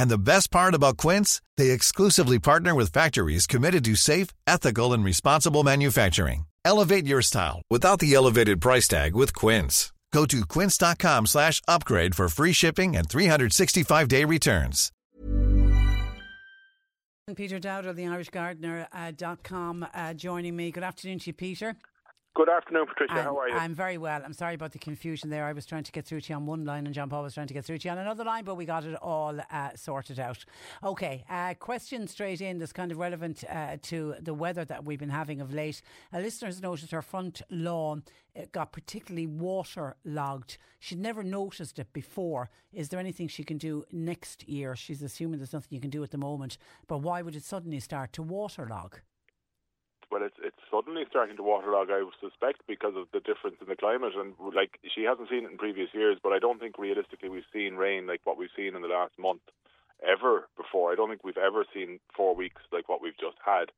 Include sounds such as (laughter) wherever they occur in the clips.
And the best part about Quince, they exclusively partner with factories committed to safe, ethical, and responsible manufacturing. Elevate your style without the elevated price tag with Quince. Go to quince.com slash upgrade for free shipping and 365-day returns. Peter Dowdall the IrishGardener.com uh, joining me. Good afternoon to you, Peter. Good afternoon, Patricia. I'm, How are you? I'm very well. I'm sorry about the confusion there. I was trying to get through to you on one line and John Paul was trying to get through to you on another line, but we got it all uh, sorted out. Okay, uh, question straight in that's kind of relevant uh, to the weather that we've been having of late. A listener has noticed her front lawn uh, got particularly waterlogged. She'd never noticed it before. Is there anything she can do next year? She's assuming there's nothing you can do at the moment, but why would it suddenly start to waterlog? well, it's suddenly starting to waterlog. I would suspect because of the difference in the climate, and like she hasn't seen it in previous years. But I don't think realistically we've seen rain like what we've seen in the last month ever before. I don't think we've ever seen four weeks like what we've just had.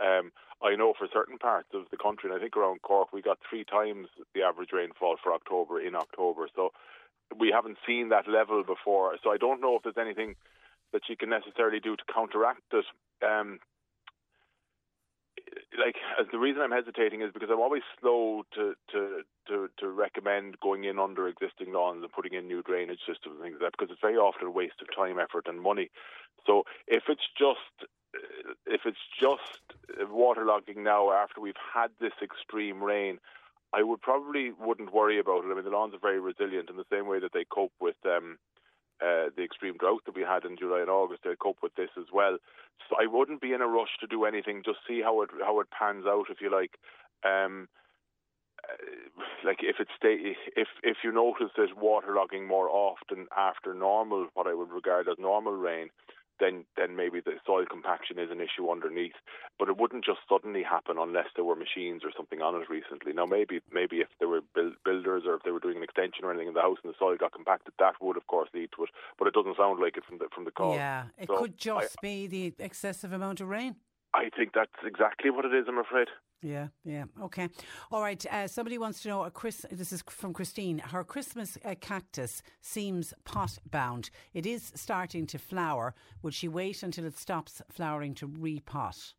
Um, I know for certain parts of the country, and I think around Cork, we got three times the average rainfall for October in October. So we haven't seen that level before. So I don't know if there's anything that she can necessarily do to counteract it. Um, like (laughs) the reason I'm hesitating is because I'm always slow to to to to recommend going in under existing lawns and putting in new drainage systems and things like that because it's very often a waste of time, effort, and money. So if it's just if it's just waterlogging now after we've had this extreme rain, I would probably wouldn't worry about it. I mean, the lawns are very resilient in the same way that they cope with um, uh, the extreme drought that we had in July and August. They cope with this as well. So I wouldn't be in a rush to do anything. Just see how it how it pans out, if you like. Um, uh, like if it stay if if you notice it waterlogging more often after normal, what I would regard as normal rain, then then maybe the soil compaction is an issue underneath. But it wouldn't just suddenly happen unless there were machines or something on it recently. Now maybe maybe if there were build, builders or if they were doing an extension or anything in the house and the soil got compacted, that would of course lead to it. But it doesn't sound like it from the from the call. Yeah, it So could just be the excessive amount of rain. I think that's exactly what it is. I'm afraid. Yeah, yeah. Okay. All right. Uh, somebody wants to know a Chris. This is from Christine. Her Christmas uh, cactus seems pot bound. It is starting to flower. Would she wait until it stops flowering to repot?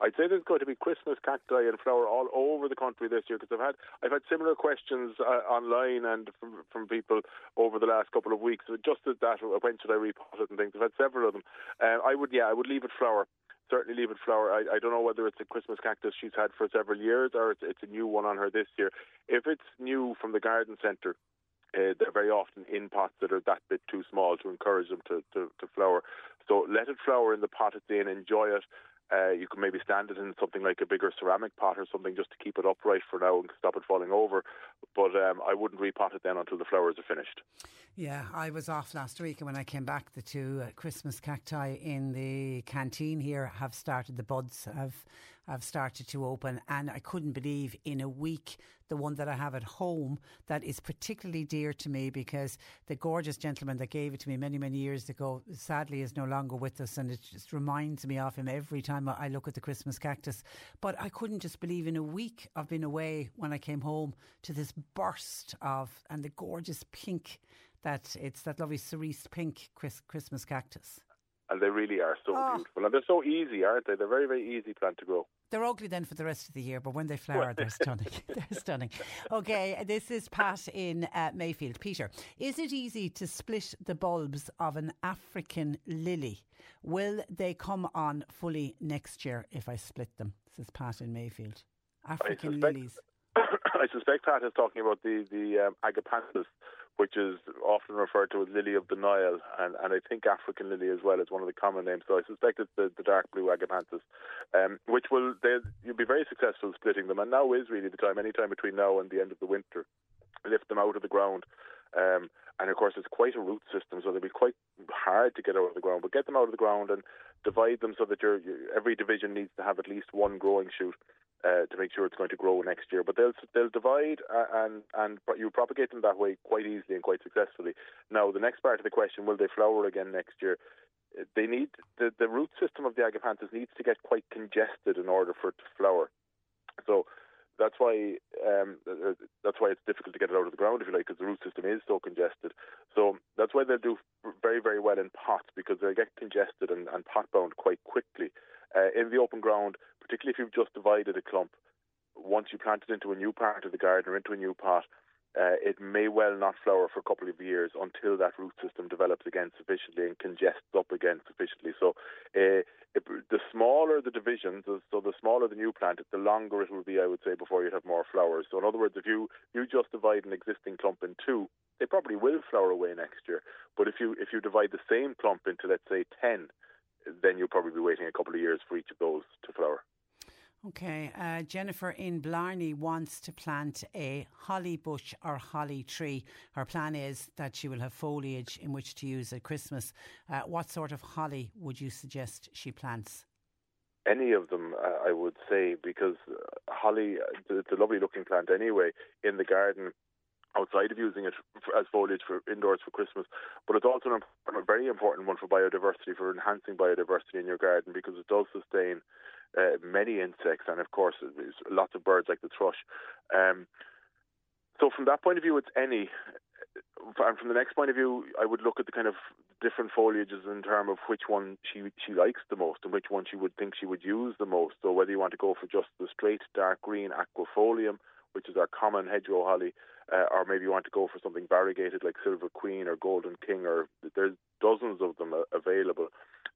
I'd say there's going to be Christmas cacti in flower all over the country this year because I've had I've had similar questions uh, online and from, from people over the last couple of weeks. Just that, when should I repot it and things. I've had several of them. Uh, I would, yeah, I would leave it flower. Certainly leave it flower. I, I don't know whether it's a Christmas cactus she's had for several years or it's, it's a new one on her this year. If it's new from the garden centre, uh, they're very often in pots that are that bit too small to encourage them to, to, to flower. So let it flower in the pot it's in, enjoy it. Uh, you can maybe stand it in something like a bigger ceramic pot or something just to keep it upright for now and stop it falling over. But um, I wouldn't repot it then until the flowers are finished. Yeah, I was off last week, and when I came back, the two uh, Christmas cacti in the canteen here have started. The buds have have started to open, and I couldn't believe in a week the one that I have at home that is particularly dear to me because the gorgeous gentleman that gave it to me many many years ago sadly is no longer with us, and it just reminds me of him every time I look at the Christmas cactus. But I couldn't just believe in a week of being away when I came home to this burst of and the gorgeous pink that it's that lovely cerise pink Christmas cactus and they really are so oh. beautiful. And they're so easy, aren't they? They're very, very easy plant to grow. They're ugly then for the rest of the year, but when they flower, they're (laughs) stunning. (laughs) they're stunning. Okay, this is Pat in uh, Mayfield. Peter, is it easy to split the bulbs of an African lily? Will they come on fully next year if I split them? This is Pat in Mayfield. African suspect, lilies. (coughs) I suspect Pat is talking about the the um, agapanthus which is often referred to as lily of the Nile, and, and I think African lily as well is one of the common names. So I suspect it's the, the dark blue agapanthus, um, which will you'll be very successful splitting them. And now is really the time, any time between now and the end of the winter, lift them out of the ground. Um, and of course, it's quite a root system, so they'll be quite hard to get out of the ground. But get them out of the ground and divide them so that your every division needs to have at least one growing shoot uh, to make sure it's going to grow next year. But they'll they'll divide uh, and and you propagate them that way quite easily and quite successfully. Now the next part of the question: Will they flower again next year? Uh, they need the the root system of the agapanthus needs to get quite congested in order for it to flower. So that's why um, uh, that's why it's difficult to get it out of the ground, if you like, because the root system is so congested. So that's why they'll do very, very well in pots because they get congested and, and pot bound quite quickly. Uh, in the open ground, particularly if you've just divided a clump, once you plant it into a new part of the garden or into a new pot, uh, it may well not flower for a couple of years until that root system develops again sufficiently and congests up again sufficiently. So, uh, it, the smaller the divisions, so the smaller the new plant, the longer it will be, I would say, before you have more flowers. So, in other words, if you you just divide an existing clump in two, they probably will flower away next year. But if you if you divide the same clump into let's say ten, then you'll probably be waiting a couple of years for each of those to flower. Okay, uh, Jennifer in Blarney wants to plant a holly bush or holly tree. Her plan is that she will have foliage in which to use at Christmas. Uh, what sort of holly would you suggest she plants? Any of them, uh, I would say, because uh, holly, it's a lovely looking plant anyway in the garden outside of using it as foliage for indoors for Christmas. But it's also a very important one for biodiversity, for enhancing biodiversity in your garden because it does sustain uh, many insects and, of course, there's lots of birds like the thrush. Um, so, from that point of view, it's any. And from the next point of view, I would look at the kind of different foliages in terms of which one she she likes the most and which one she would think she would use the most. So whether you want to go for just the straight dark green aquifolium, which is our common hedgerow holly, uh, or maybe you want to go for something variegated like Silver Queen or Golden King, or there's dozens of them available.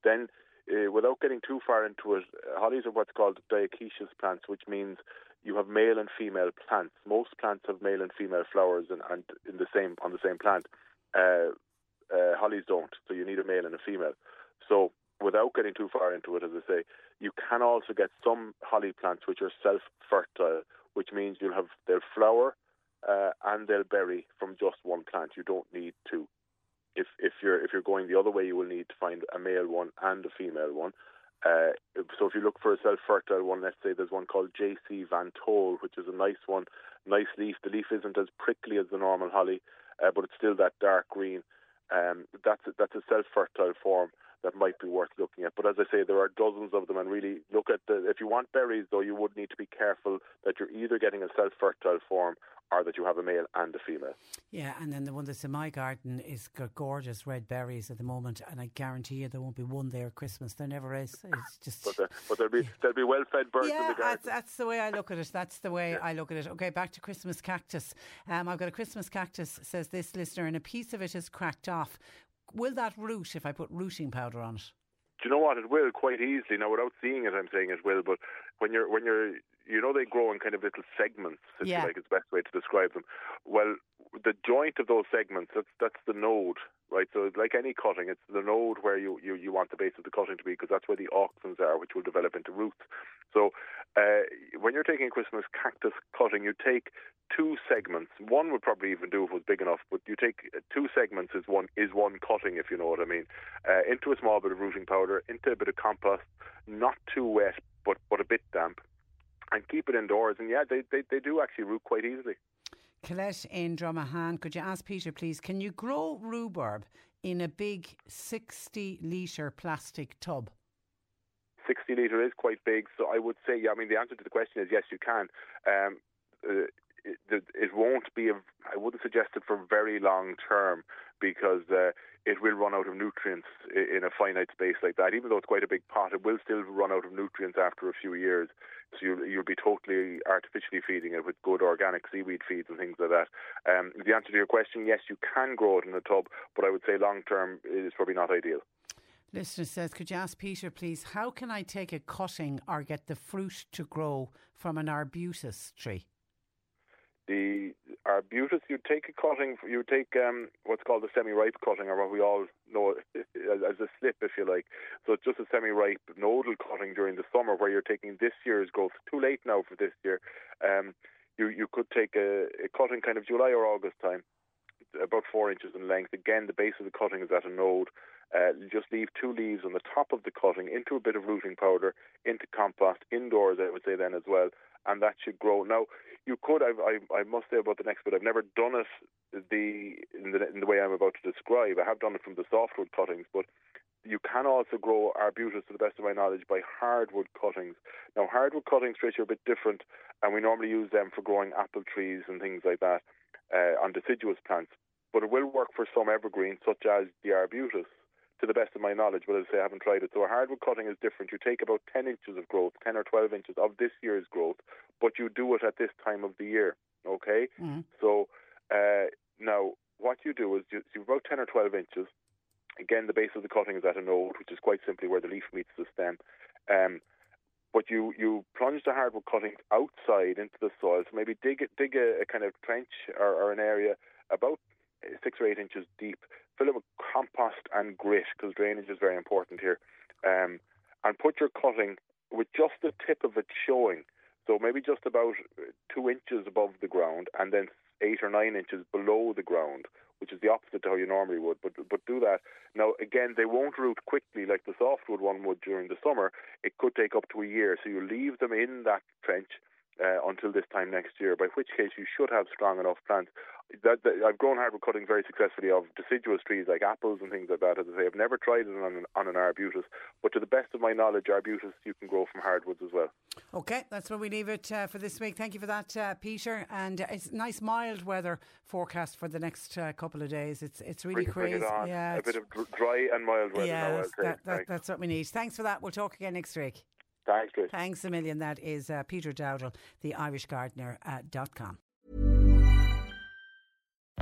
Then uh, without getting too far into it, uh, hollies are what's called dioecious plants, which means you have male and female plants. Most plants have male and female flowers, and, and in the same on the same plant. Uh, uh, hollies don't, so you need a male and a female. So without getting too far into it, as I say, you can also get some holly plants which are self-fertile, which means you'll have they'll flower uh, and they'll berry from just one plant. You don't need two if if you're if you're going the other way, you will need to find a male one and a female one. Uh, so if you look for a self-fertile one, let's say there's one called J.C. Van Tol, which is a nice one, nice leaf. The leaf isn't as prickly as the normal holly, uh, but it's still that dark green. Um, that's a, that's a self-fertile form. That might be worth looking at. But as I say, there are dozens of them, and really look at the. If you want berries, though, you would need to be careful that you're either getting a self-fertile form or that you have a male and a female. Yeah, and then the one that's in my garden is got gorgeous red berries at the moment, and I guarantee you there won't be one there at Christmas. There never is. It's (laughs) just. but, there, but there'll be there'll be well-fed birds yeah, in the garden. That's, that's the way I look at it. That's the way yeah. I look at it. Okay, back to Christmas cactus. Um, I've got a Christmas cactus, says this listener, and a piece of it is cracked off. Will that root if I put rooting powder on it? Do you know what? It will quite easily. Now, without seeing it, I'm saying it will. But when you're when you're you know they grow in kind of little segments, if yeah. you like, it's the best way to describe them. Well, the joint of those segments, that's that's the node, right? So like any cutting, it's the node where you, you, you want the base of the cutting to be because that's where the auxins are, which will develop into roots. So uh, when you're taking Christmas cactus cutting, you take two segments. One would probably even do if it was big enough, but you take two segments is one is one cutting, if you know what I mean, uh, into a small bit of rooting powder, into a bit of compost, not too wet, but but a bit damp, and keep it indoors. And yeah, they, they, they do actually root quite easily. Colette in Dromahane, could you ask Peter, please, can you grow rhubarb in a big 60 litre plastic tub? 60 litre is quite big, so I would say, yeah, I mean, the answer to the question is yes, you can. Um, uh, it, it, won't be, I wouldn't suggest it for very long term because uh, it will run out of nutrients in a finite space like that. Even though it's quite a big pot, it will still run out of nutrients after a few years. So you'll, you'll be totally artificially feeding it with good organic seaweed feeds and things like that. Um, the answer to your question, yes, you can grow it in a tub, but I would say long term it is probably not ideal. Listener says, could you ask Peter, please, how can I take a cutting or get the fruit to grow from an arbutus tree? The arbutus, you take a cutting, you take um, what's called a semi-ripe cutting, or what we all know (laughs) as a slip, if you like. So it's just a semi-ripe nodal cutting during the summer, where you're taking this year's growth. Too late now for this year. Um, you you could take a, a cutting kind of July or August time, about four inches in length. Again, the base of the cutting is at a node. Uh, just leave two leaves on the top of the cutting into a bit of rooting powder, into compost, indoors, I would say then as well, and that should grow. Now, you could. I, I, I must say about the next bit. I've never done it the in, the in the way I'm about to describe. I have done it from the softwood cuttings, but you can also grow arbutus, to the best of my knowledge, by hardwood cuttings. Now, hardwood cuttings, Trish, are a bit different, and we normally use them for growing apple trees and things like that uh, on deciduous plants. But it will work for some evergreens, such as the arbutus to the best of my knowledge, but as I say, I haven't tried it. So a hardwood cutting is different. You take about 10 inches of growth, 10 or 12 inches of this year's growth, but you do it at this time of the year, okay? Mm. So uh, now what you do is you, you about 10 or 12 inches. Again, the base of the cutting is at a node, which is quite simply where the leaf meets the stem. Um, but you, you plunge the hardwood cuttings outside into the soil. So maybe dig dig a, a kind of trench or, or an area about six or eight inches deep fill it with compost and grit because drainage is very important here. Um, and put your cutting with just the tip of it showing. So maybe just about two inches above the ground and then eight or nine inches below the ground, which is the opposite to how you normally would. But but do that. Now again, they won't root quickly like the softwood one would during the summer. It could take up to a year. So you leave them in that trench uh, until this time next year, by which case you should have strong enough plants. That, that, I've grown hardwood cutting very successfully of deciduous trees like apples and things like that. As I say, I've never tried it on an, on an arbutus, but to the best of my knowledge, arbutus you can grow from hardwoods as well. Okay, that's where we leave it uh, for this week. Thank you for that, uh, Peter. And uh, it's nice mild weather forecast for the next uh, couple of days. It's it's really crazy. Bring yeah, a bit of dry and mild weather. Yeah, that, that, that's what we need. Thanks for that. We'll talk again next week. Thanks, Chris. Thanks a million. That is uh, Peter Dowdall, the IrishGardener.com. Uh, .com.